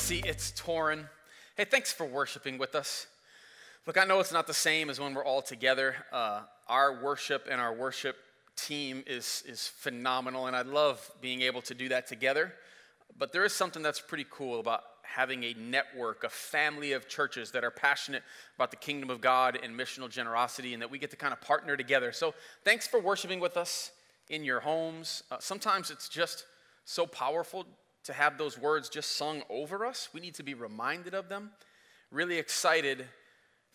see it's Torin. Hey, thanks for worshiping with us. Look, I know it's not the same as when we're all together. Uh, our worship and our worship team is, is phenomenal, and I love being able to do that together. But there is something that's pretty cool about having a network, a family of churches that are passionate about the kingdom of God and missional generosity, and that we get to kind of partner together. So, thanks for worshiping with us in your homes. Uh, sometimes it's just so powerful to have those words just sung over us. We need to be reminded of them. Really excited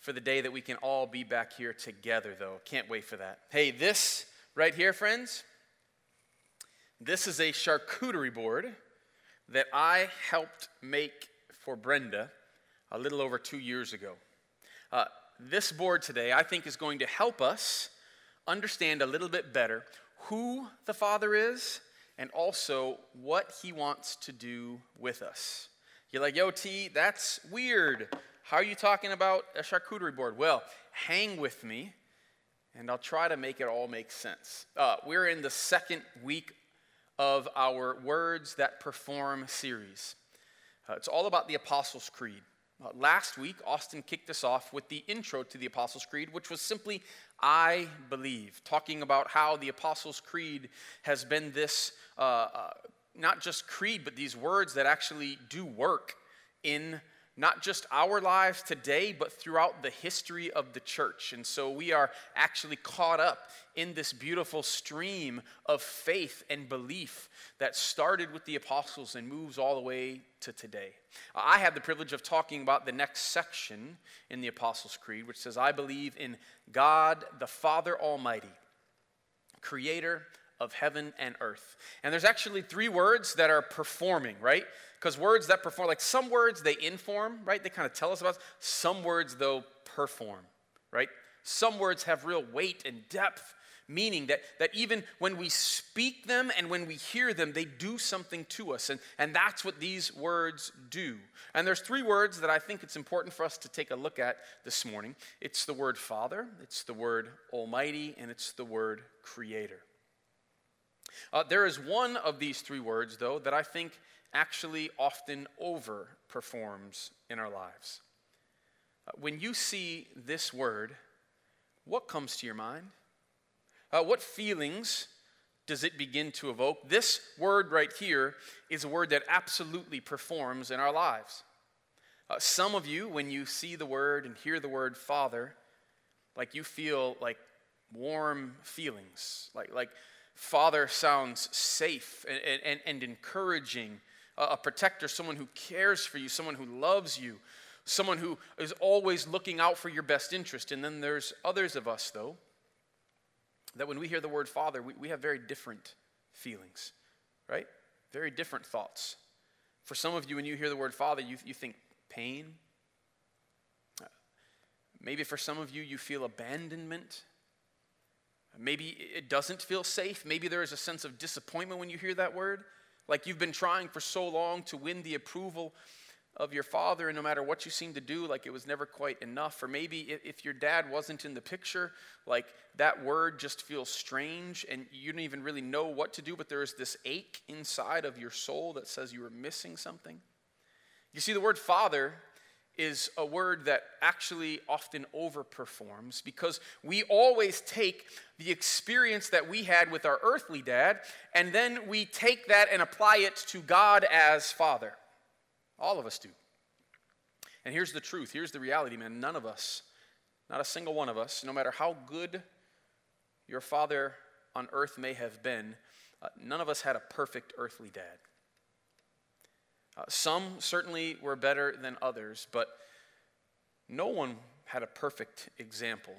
for the day that we can all be back here together, though. Can't wait for that. Hey, this right here, friends, this is a charcuterie board that I helped make for Brenda a little over two years ago. Uh, this board today, I think, is going to help us understand a little bit better who the Father is and also what he wants to do with us. You're like, yo, T, that's weird. How are you talking about a charcuterie board? Well, hang with me, and I'll try to make it all make sense. Uh, we're in the second week of our Words That Perform series. Uh, it's all about the Apostles' Creed. Uh, last week, Austin kicked us off with the intro to the Apostles' Creed, which was simply, I believe, talking about how the Apostles' Creed has been this, uh, uh, not just creed, but these words that actually do work in not just our lives today, but throughout the history of the church. And so we are actually caught up in this beautiful stream of faith and belief that started with the apostles and moves all the way to today. I have the privilege of talking about the next section in the Apostles' Creed, which says, I believe in God the Father Almighty, creator of heaven and earth. And there's actually three words that are performing, right? Because words that perform, like some words they inform, right? They kind of tell us about. Some words, though, perform, right? Some words have real weight and depth, meaning that, that even when we speak them and when we hear them, they do something to us. And, and that's what these words do. And there's three words that I think it's important for us to take a look at this morning it's the word Father, it's the word Almighty, and it's the word Creator. Uh, there is one of these three words, though, that I think actually often overperforms in our lives. Uh, when you see this word, what comes to your mind? Uh, what feelings does it begin to evoke? This word right here is a word that absolutely performs in our lives. Uh, some of you, when you see the word and hear the word Father, like you feel like warm feelings, like, like Father sounds safe and, and, and encouraging a protector, someone who cares for you, someone who loves you, someone who is always looking out for your best interest. And then there's others of us, though, that when we hear the word Father, we, we have very different feelings, right? Very different thoughts. For some of you, when you hear the word Father, you, you think pain. Maybe for some of you, you feel abandonment. Maybe it doesn't feel safe. Maybe there is a sense of disappointment when you hear that word. Like you've been trying for so long to win the approval of your father, and no matter what you seem to do, like it was never quite enough. Or maybe if your dad wasn't in the picture, like that word just feels strange and you don't even really know what to do, but there is this ache inside of your soul that says you are missing something. You see, the word father is a word that actually often overperforms because we always take the experience that we had with our earthly dad and then we take that and apply it to God as Father. All of us do. And here's the truth here's the reality, man. None of us, not a single one of us, no matter how good your father on earth may have been, uh, none of us had a perfect earthly dad. Uh, some certainly were better than others, but no one had a perfect example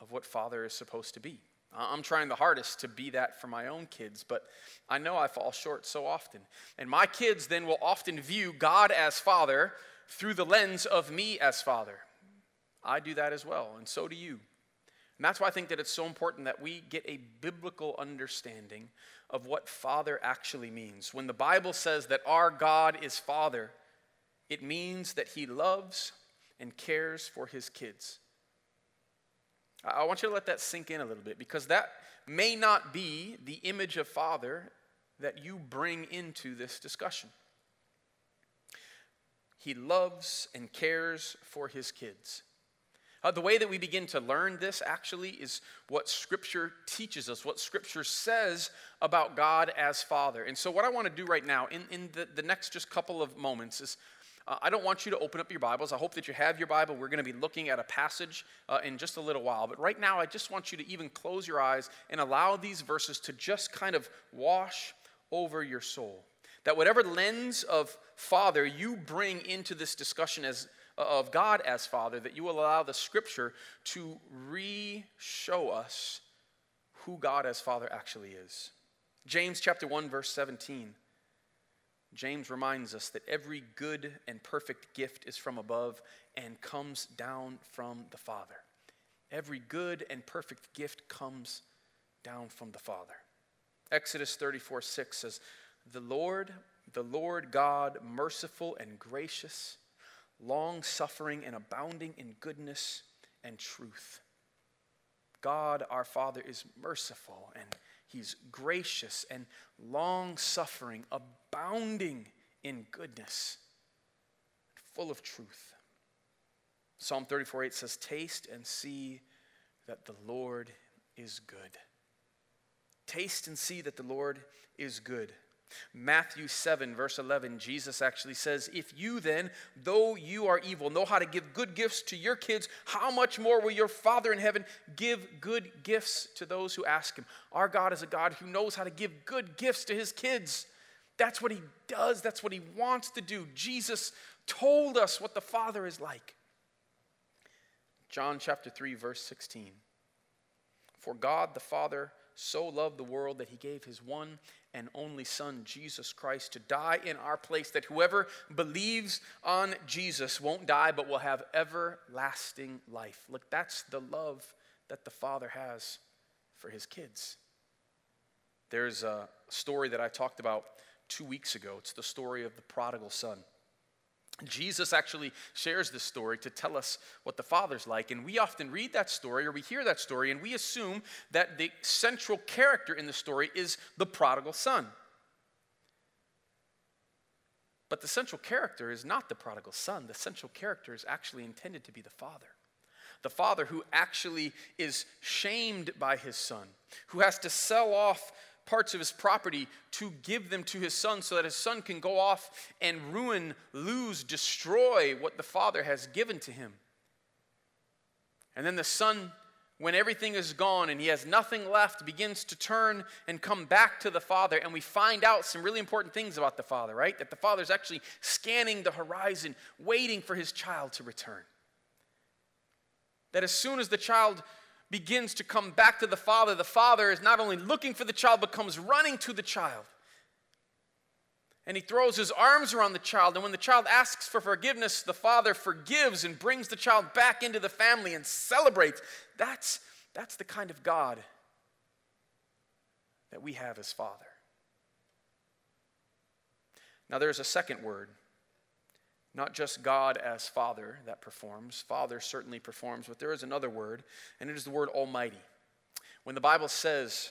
of what father is supposed to be. I'm trying the hardest to be that for my own kids, but I know I fall short so often. And my kids then will often view God as father through the lens of me as father. I do that as well, and so do you. And that's why I think that it's so important that we get a biblical understanding of what Father actually means. When the Bible says that our God is Father, it means that He loves and cares for His kids. I want you to let that sink in a little bit because that may not be the image of Father that you bring into this discussion. he loves and cares for his kids. Uh, the way that we begin to learn this actually is what Scripture teaches us, what Scripture says about God as Father. And so, what I want to do right now, in, in the, the next just couple of moments, is uh, I don't want you to open up your Bibles. I hope that you have your Bible. We're going to be looking at a passage uh, in just a little while. But right now, I just want you to even close your eyes and allow these verses to just kind of wash over your soul. That whatever lens of Father you bring into this discussion as of God as Father, that you will allow the Scripture to re show us who God as Father actually is. James chapter 1, verse 17. James reminds us that every good and perfect gift is from above and comes down from the Father. Every good and perfect gift comes down from the Father. Exodus 34 6 says, The Lord, the Lord God, merciful and gracious long suffering and abounding in goodness and truth. God our Father is merciful and He's gracious and long suffering, abounding in goodness, full of truth. Psalm 34 8 says, Taste and see that the Lord is good. Taste and see that the Lord is good. Matthew 7, verse 11, Jesus actually says, If you then, though you are evil, know how to give good gifts to your kids, how much more will your Father in heaven give good gifts to those who ask him? Our God is a God who knows how to give good gifts to his kids. That's what he does, that's what he wants to do. Jesus told us what the Father is like. John chapter 3, verse 16. For God the Father so loved the world that he gave his one and only Son, Jesus Christ, to die in our place, that whoever believes on Jesus won't die but will have everlasting life. Look, that's the love that the Father has for his kids. There's a story that I talked about two weeks ago. It's the story of the prodigal son. Jesus actually shares this story to tell us what the Father's like. And we often read that story or we hear that story and we assume that the central character in the story is the prodigal son. But the central character is not the prodigal son. The central character is actually intended to be the Father. The Father who actually is shamed by his son, who has to sell off parts of his property to give them to his son so that his son can go off and ruin, lose, destroy what the father has given to him. And then the son, when everything is gone and he has nothing left, begins to turn and come back to the father. And we find out some really important things about the father, right? That the father is actually scanning the horizon, waiting for his child to return. That as soon as the child begins to come back to the father, the father is not only looking for the child, but comes running to the child. And he throws his arms around the child. And when the child asks for forgiveness, the father forgives and brings the child back into the family and celebrates. That's, that's the kind of God that we have as Father. Now, there's a second word not just God as Father that performs, Father certainly performs, but there is another word, and it is the word Almighty. When the Bible says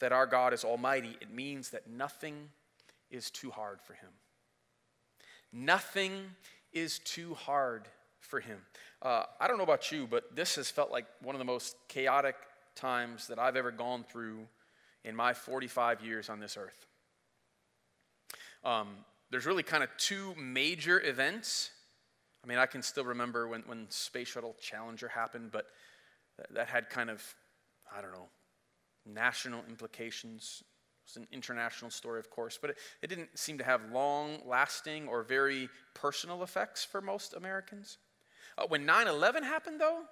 that our God is Almighty, it means that nothing is too hard for Him. Nothing is too hard for Him. Uh, I don't know about you, but this has felt like one of the most chaotic times that I've ever gone through in my 45 years on this earth. Um, there's really kind of two major events. I mean, I can still remember when, when Space Shuttle Challenger happened, but that, that had kind of, I don't know, national implications. It was an international story, of course, but it, it didn't seem to have long lasting or very personal effects for most Americans. Uh, when 9 11 happened, though,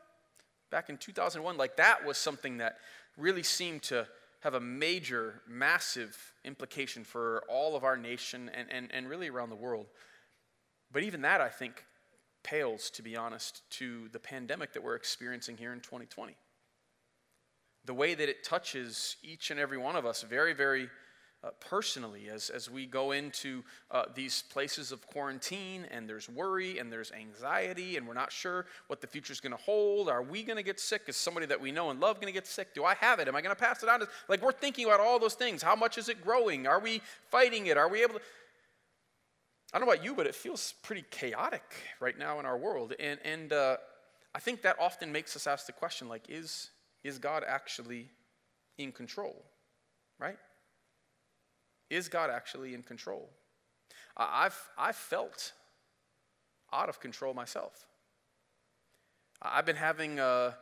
back in 2001, like that was something that really seemed to have a major, massive implication for all of our nation and, and, and really around the world. But even that, I think, pales, to be honest, to the pandemic that we're experiencing here in 2020. The way that it touches each and every one of us very, very uh, personally as, as we go into uh, these places of quarantine and there's worry and there's anxiety and we're not sure what the future is going to hold. Are we going to get sick? Is somebody that we know and love going to get sick? Do I have it? Am I going to pass it on? Like we're thinking about all those things. How much is it growing? Are we fighting it? Are we able to? I don't know about you, but it feels pretty chaotic right now in our world. And, and uh, I think that often makes us ask the question like, is, is God actually in control? Right? Is God actually in control? I've, I've felt out of control myself. I've been having uh,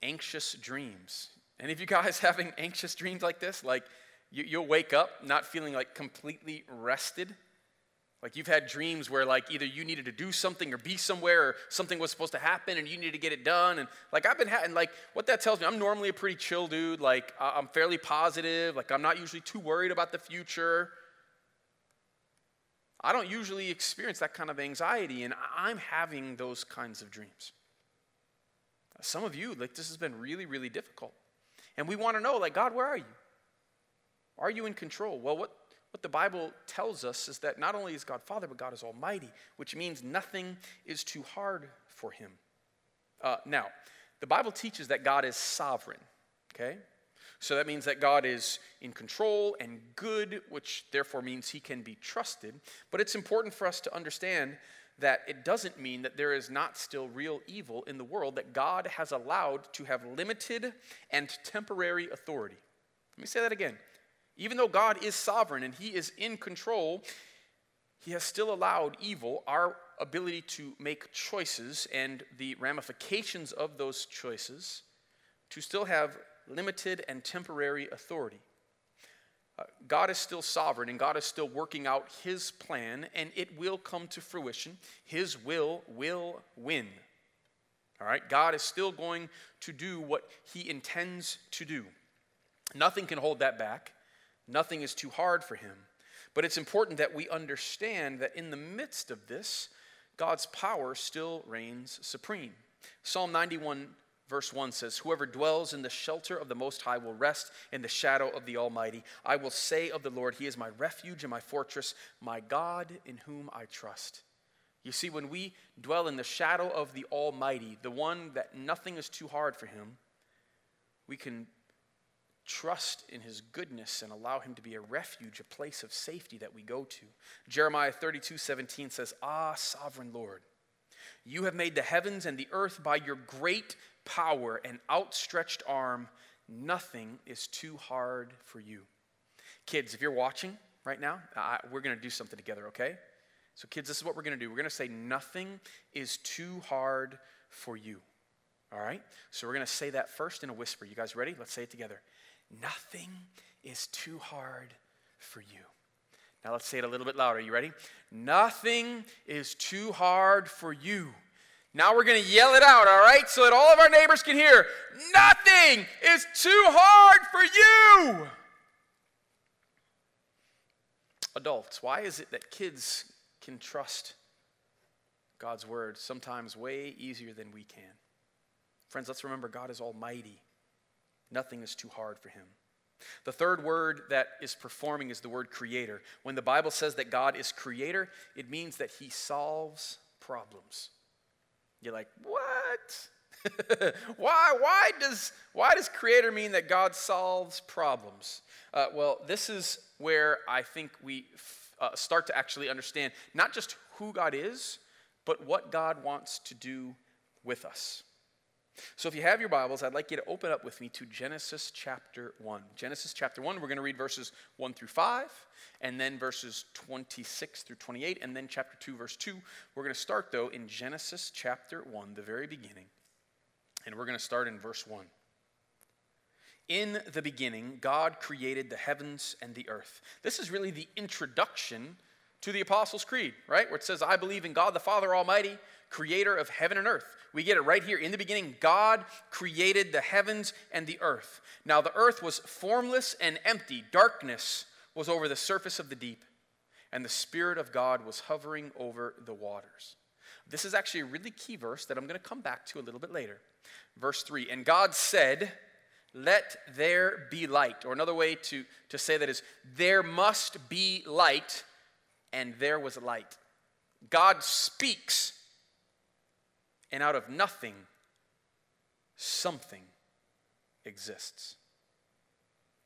anxious dreams. Any of you guys having anxious dreams like this? Like you, you'll wake up not feeling like completely rested. Like you've had dreams where like either you needed to do something or be somewhere or something was supposed to happen and you needed to get it done. And like I've been having like what that tells me, I'm normally a pretty chill dude. Like I'm fairly positive. Like I'm not usually too worried about the future. I don't usually experience that kind of anxiety, and I'm having those kinds of dreams. Some of you, like, this has been really, really difficult. And we want to know, like, God, where are you? Are you in control? Well, what, what the Bible tells us is that not only is God Father, but God is Almighty, which means nothing is too hard for Him. Uh, now, the Bible teaches that God is sovereign, okay? So that means that God is in control and good, which therefore means he can be trusted. But it's important for us to understand that it doesn't mean that there is not still real evil in the world that God has allowed to have limited and temporary authority. Let me say that again. Even though God is sovereign and he is in control, he has still allowed evil, our ability to make choices and the ramifications of those choices, to still have limited and temporary authority. Uh, God is still sovereign and God is still working out His plan, and it will come to fruition. His will will win. All right? God is still going to do what He intends to do. Nothing can hold that back, nothing is too hard for Him. But it's important that we understand that in the midst of this, God's power still reigns supreme. Psalm 91 Verse 1 says, Whoever dwells in the shelter of the Most High will rest in the shadow of the Almighty. I will say of the Lord, He is my refuge and my fortress, my God in whom I trust. You see, when we dwell in the shadow of the Almighty, the one that nothing is too hard for Him, we can trust in His goodness and allow Him to be a refuge, a place of safety that we go to. Jeremiah 32 17 says, Ah, sovereign Lord. You have made the heavens and the earth by your great power and outstretched arm. Nothing is too hard for you. Kids, if you're watching right now, we're going to do something together, okay? So, kids, this is what we're going to do. We're going to say, Nothing is too hard for you. All right? So, we're going to say that first in a whisper. You guys ready? Let's say it together. Nothing is too hard for you. Now, let's say it a little bit louder. You ready? Nothing is too hard for you. Now we're going to yell it out, all right? So that all of our neighbors can hear. Nothing is too hard for you. Adults, why is it that kids can trust God's word sometimes way easier than we can? Friends, let's remember God is almighty. Nothing is too hard for him. The third word that is performing is the word creator. When the Bible says that God is creator, it means that he solves problems. You're like, what? why, why, does, why does creator mean that God solves problems? Uh, well, this is where I think we f- uh, start to actually understand not just who God is, but what God wants to do with us. So if you have your Bibles, I'd like you to open up with me to Genesis chapter 1. Genesis chapter 1, we're going to read verses 1 through 5, and then verses 26 through 28, and then chapter 2, verse 2. We're going to start, though, in Genesis chapter 1, the very beginning, and we're going to start in verse 1. In the beginning, God created the heavens and the earth. This is really the introduction to the Apostles' Creed, right? Where it says, I believe in God the Father Almighty, creator of heaven and earth. We get it right here. In the beginning, God created the heavens and the earth. Now, the earth was formless and empty. Darkness was over the surface of the deep, and the Spirit of God was hovering over the waters. This is actually a really key verse that I'm going to come back to a little bit later. Verse 3 And God said, Let there be light. Or another way to, to say that is, There must be light, and there was light. God speaks and out of nothing, something exists.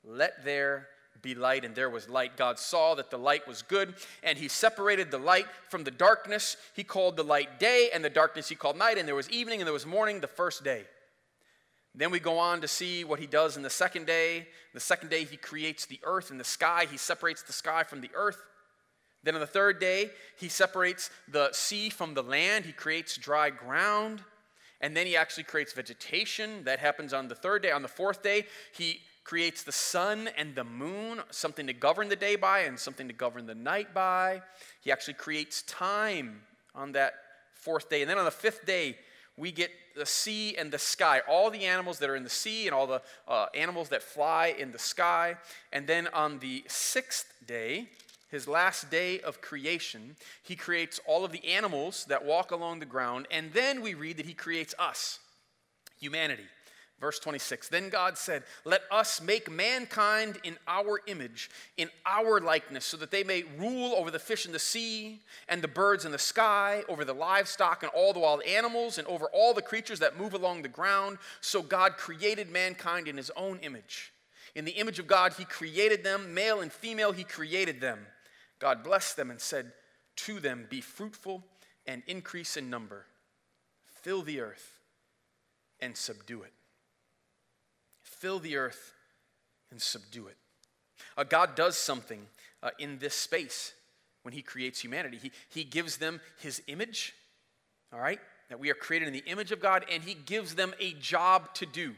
Let there be light, and there was light. God saw that the light was good, and he separated the light from the darkness. He called the light day, and the darkness he called night, and there was evening and there was morning the first day. Then we go on to see what he does in the second day. The second day, he creates the earth and the sky. He separates the sky from the earth. Then on the third day, he separates the sea from the land. He creates dry ground. And then he actually creates vegetation. That happens on the third day. On the fourth day, he creates the sun and the moon, something to govern the day by and something to govern the night by. He actually creates time on that fourth day. And then on the fifth day, we get the sea and the sky, all the animals that are in the sea and all the uh, animals that fly in the sky. And then on the sixth day, his last day of creation, he creates all of the animals that walk along the ground. And then we read that he creates us, humanity. Verse 26 Then God said, Let us make mankind in our image, in our likeness, so that they may rule over the fish in the sea, and the birds in the sky, over the livestock and all the wild animals, and over all the creatures that move along the ground. So God created mankind in his own image. In the image of God, he created them, male and female, he created them. God blessed them and said to them, Be fruitful and increase in number, fill the earth and subdue it fill the earth and subdue it. Uh, God does something uh, in this space when He creates humanity. He, he gives them His image, all right? That we are created in the image of God, and He gives them a job to do.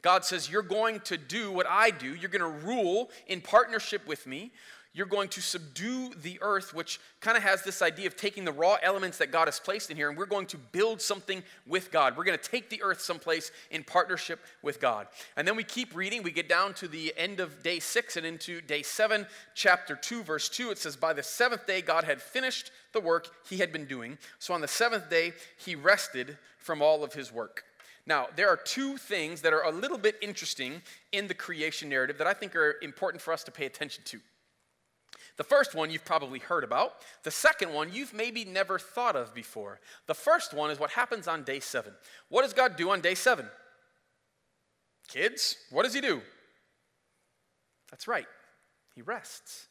God says, You're going to do what I do. You're going to rule in partnership with me you're going to subdue the earth, which kind of has this idea of taking the raw elements that God has placed in here, and we're going to build something with God. We're going to take the earth someplace in partnership with God. And then we keep reading. We get down to the end of day six and into day seven, chapter two, verse two. It says, By the seventh day, God had finished the work he had been doing. So on the seventh day, he rested from all of his work. Now, there are two things that are a little bit interesting in the creation narrative that I think are important for us to pay attention to. The first one you've probably heard about. The second one you've maybe never thought of before. The first one is what happens on day seven. What does God do on day seven? Kids, what does He do? That's right, He rests.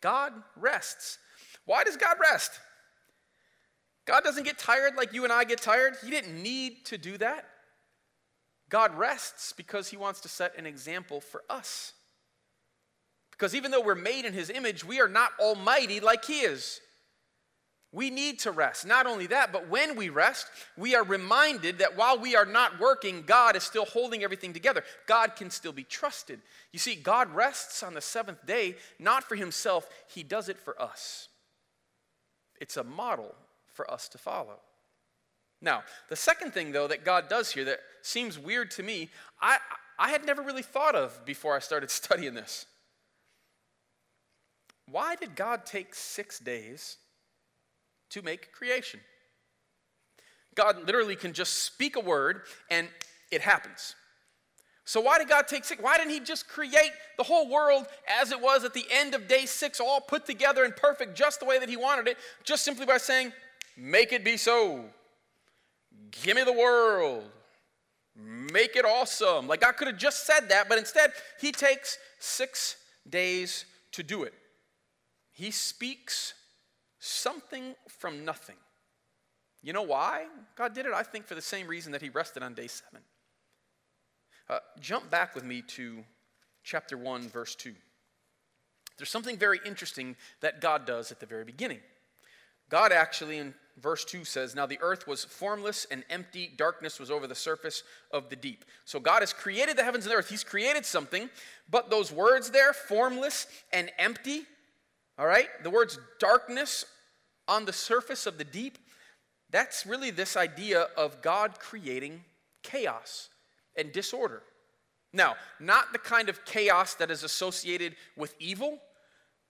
God rests. Why does God rest? God doesn't get tired like you and I get tired. He didn't need to do that. God rests because He wants to set an example for us. Because even though we're made in his image, we are not almighty like he is. We need to rest. Not only that, but when we rest, we are reminded that while we are not working, God is still holding everything together. God can still be trusted. You see, God rests on the seventh day, not for himself, he does it for us. It's a model for us to follow. Now, the second thing, though, that God does here that seems weird to me, I, I had never really thought of before I started studying this. Why did God take six days to make creation? God literally can just speak a word and it happens. So why did God take six? Why didn't He just create the whole world as it was at the end of day six, all put together and perfect, just the way that He wanted it, just simply by saying, "Make it be so." Give me the world. Make it awesome. Like God could have just said that, but instead He takes six days to do it. He speaks something from nothing. You know why God did it? I think for the same reason that He rested on day seven. Uh, jump back with me to chapter 1, verse 2. There's something very interesting that God does at the very beginning. God actually, in verse 2, says, Now the earth was formless and empty, darkness was over the surface of the deep. So God has created the heavens and the earth. He's created something, but those words there, formless and empty, all right? The words darkness on the surface of the deep, that's really this idea of God creating chaos and disorder. Now, not the kind of chaos that is associated with evil,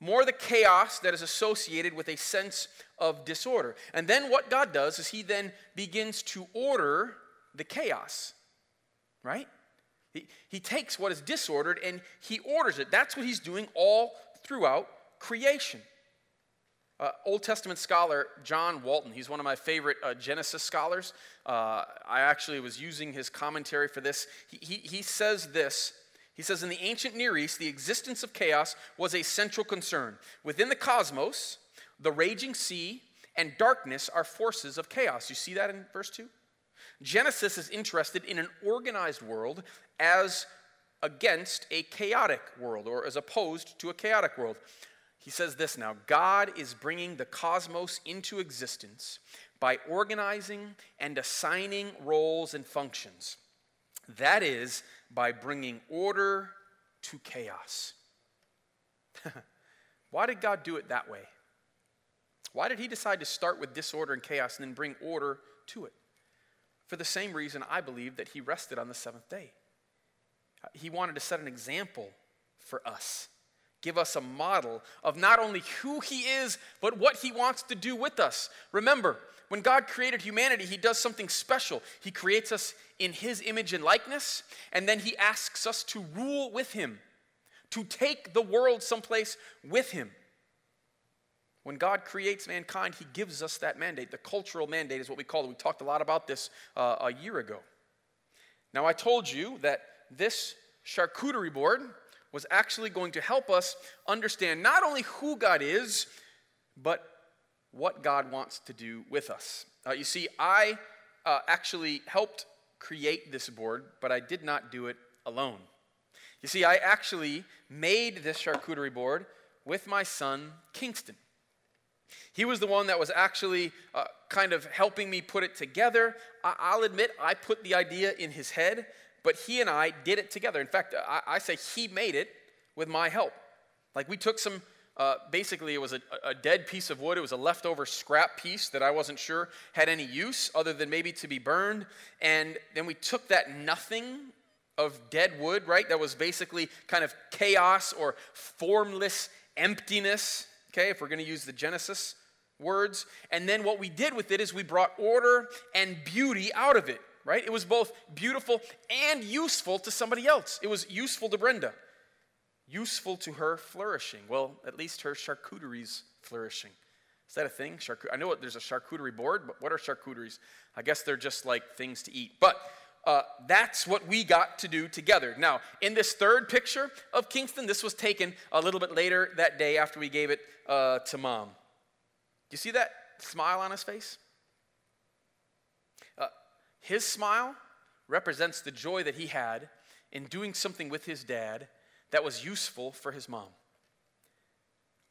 more the chaos that is associated with a sense of disorder. And then what God does is he then begins to order the chaos, right? He, he takes what is disordered and he orders it. That's what he's doing all throughout creation. Uh, Old Testament scholar John Walton, he's one of my favorite uh, Genesis scholars. Uh, I actually was using his commentary for this. He, he, he says this He says, In the ancient Near East, the existence of chaos was a central concern. Within the cosmos, the raging sea and darkness are forces of chaos. You see that in verse 2? Genesis is interested in an organized world as against a chaotic world or as opposed to a chaotic world. He says this now God is bringing the cosmos into existence by organizing and assigning roles and functions. That is, by bringing order to chaos. Why did God do it that way? Why did He decide to start with disorder and chaos and then bring order to it? For the same reason I believe that He rested on the seventh day. Uh, he wanted to set an example for us, give us a model of not only who He is, but what He wants to do with us. Remember, when God created humanity, He does something special. He creates us in His image and likeness, and then He asks us to rule with Him, to take the world someplace with Him. When God creates mankind, He gives us that mandate. The cultural mandate is what we call it. We talked a lot about this uh, a year ago. Now, I told you that this charcuterie board was actually going to help us understand not only who God is, but what God wants to do with us. Uh, you see, I uh, actually helped create this board, but I did not do it alone. You see, I actually made this charcuterie board with my son, Kingston. He was the one that was actually uh, kind of helping me put it together. I- will admit, I put the idea in his head, but he and I did it together. In fact, I, I say he made it with my help. Like, we took some uh, basically, it was a, a, dead piece of wood. It was a leftover scrap piece that I wasn't sure had any use other than maybe to be burned. And then we took that nothing of dead wood, right? That was basically kind of chaos or formless emptiness, okay, if we're going to use the Genesis words. And then what we did with it is we brought order and beauty out of it, right? It was both beautiful and useful to somebody else. It was useful to Brenda useful to her flourishing. Well, at least her charcuterie's flourishing. Is that a thing? Charcut- I know there's a charcuterie board, but what are charcuteries? I guess they're just like things to eat. But uh, that's what we got to do together. Now, in this third picture of Kingston, this was taken a little bit later that day after we gave it uh, to mom. Do you see that smile on his face? Uh, his smile represents the joy that he had in doing something with his dad that was useful for his mom.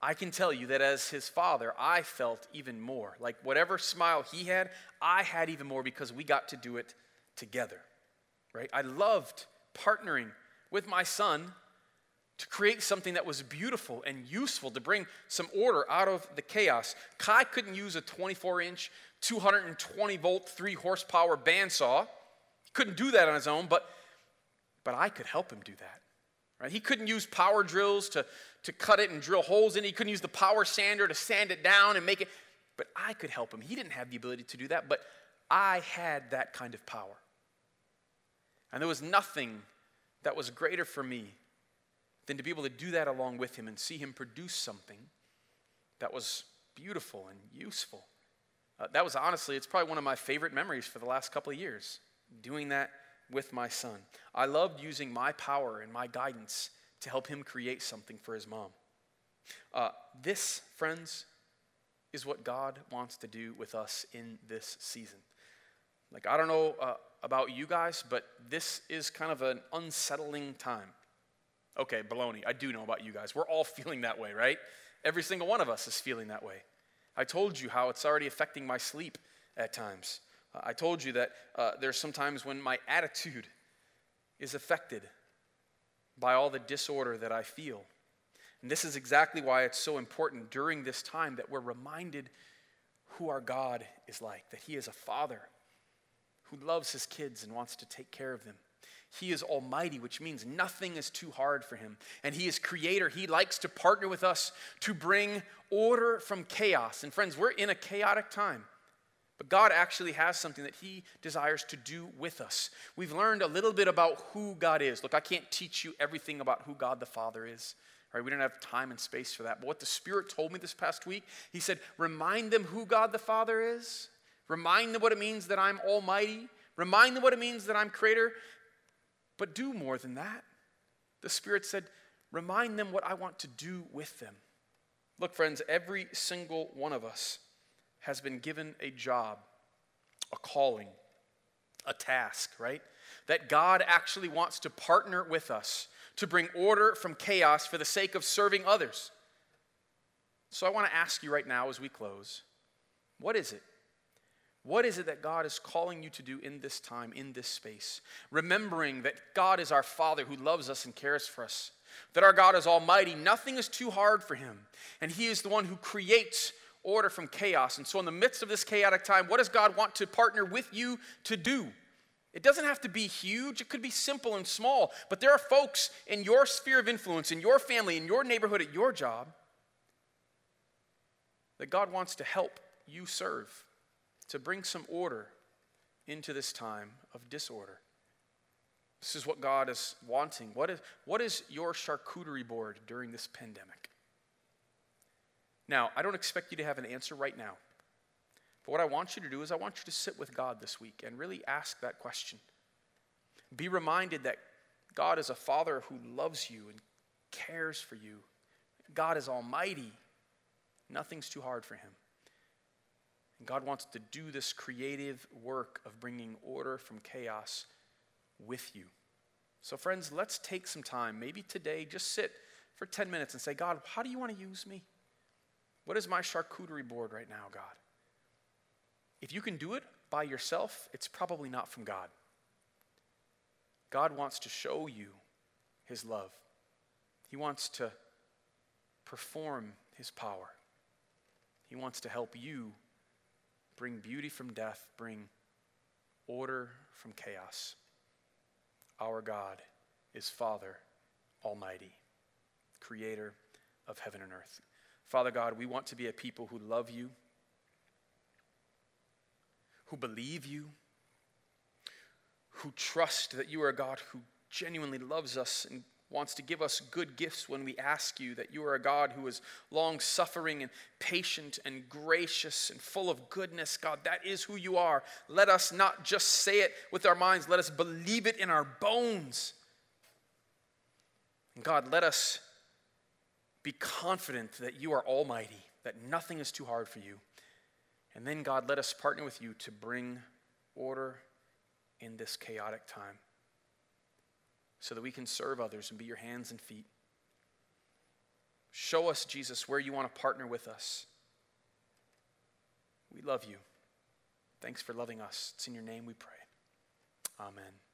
I can tell you that as his father, I felt even more. Like whatever smile he had, I had even more because we got to do it together. Right? I loved partnering with my son to create something that was beautiful and useful, to bring some order out of the chaos. Kai couldn't use a 24 inch, 220 volt, 3 horsepower bandsaw. He couldn't do that on his own, but, but I could help him do that. Right? He couldn't use power drills to, to cut it and drill holes in it. He couldn't use the power sander to sand it down and make it. But I could help him. He didn't have the ability to do that, but I had that kind of power. And there was nothing that was greater for me than to be able to do that along with him and see him produce something that was beautiful and useful. Uh, that was honestly, it's probably one of my favorite memories for the last couple of years, doing that with my son. I loved using my power and my guidance to help him create something for his mom. Uh, this, friends, is what God wants to do with us in this season. Like, I don't know uh, about you guys, but this is kind of an unsettling time. Okay, baloney. I do know about you guys. We're all feeling that way, right? Every single one of us is feeling that way. I told you how it's already affecting my sleep at times. Uh, I told you that uh, there's sometimes when my attitude is affected by all the disorder that I feel. And this is exactly why it's so important during this time that we're reminded who our God is like, that He is a Father who loves His kids and wants to take care of them. He is almighty, which means nothing is too hard for him. And he is creator. He likes to partner with us to bring order from chaos. And friends, we're in a chaotic time. But God actually has something that He desires to do with us. We've learned a little bit about who God is. Look, I can't teach you everything about who God the Father is. Right? We don't have time and space for that. But what the Spirit told me this past week, He said, remind them who God the Father is. Remind them what it means that I'm almighty. Remind them what it means that I'm creator. But do more than that. the Spirit said, Remind them what I want to do with them. Look, friends, every single one of us has been given a job, a calling, a task, right? That God actually wants to partner with us to bring order from chaos for the sake of serving others. So I want to ask you right now as we close what is it? What is it that God is calling you to do in this time, in this space? Remembering that God is our Father who loves us and cares for us, that our God is almighty, nothing is too hard for him, and he is the one who creates order from chaos. And so, in the midst of this chaotic time, what does God want to partner with you to do? It doesn't have to be huge, it could be simple and small, but there are folks in your sphere of influence, in your family, in your neighborhood, at your job, that God wants to help you serve to bring some order into this time of disorder. This is what God is wanting. What is, what is your charcuterie board during this pandemic? Now, I don't expect you to have an answer right now. But what I want you to do is, I want you to sit with God this week and really ask that question. Be reminded that God is a father who loves you and cares for you. God is almighty, nothing's too hard for him. God wants to do this creative work of bringing order from chaos with you. So, friends, let's take some time, maybe today, just sit for 10 minutes and say, God, how do you want to use me? What is my charcuterie board right now, God? If you can do it by yourself, it's probably not from God. God wants to show you his love, he wants to perform his power, he wants to help you bring beauty from death, bring order from chaos. Our God is Father Almighty, creator of heaven and earth. Father God, we want to be a people who love you, who believe you, who trust that you are a God who genuinely loves us and wants to give us good gifts when we ask you, that you are a God who is long suffering and patient and gracious and full of goodness. God, that is who you are. Let us not just say it with our minds, let us believe it in our bones. And God, let us be confident that you are almighty, that nothing is too hard for you. And then, God, let us partner with you to bring order in this chaotic time so that we can serve others and be your hands and feet. Show us, Jesus, where you want to partner with us. We love you. Thanks for loving us. It's in your name we pray. Amen.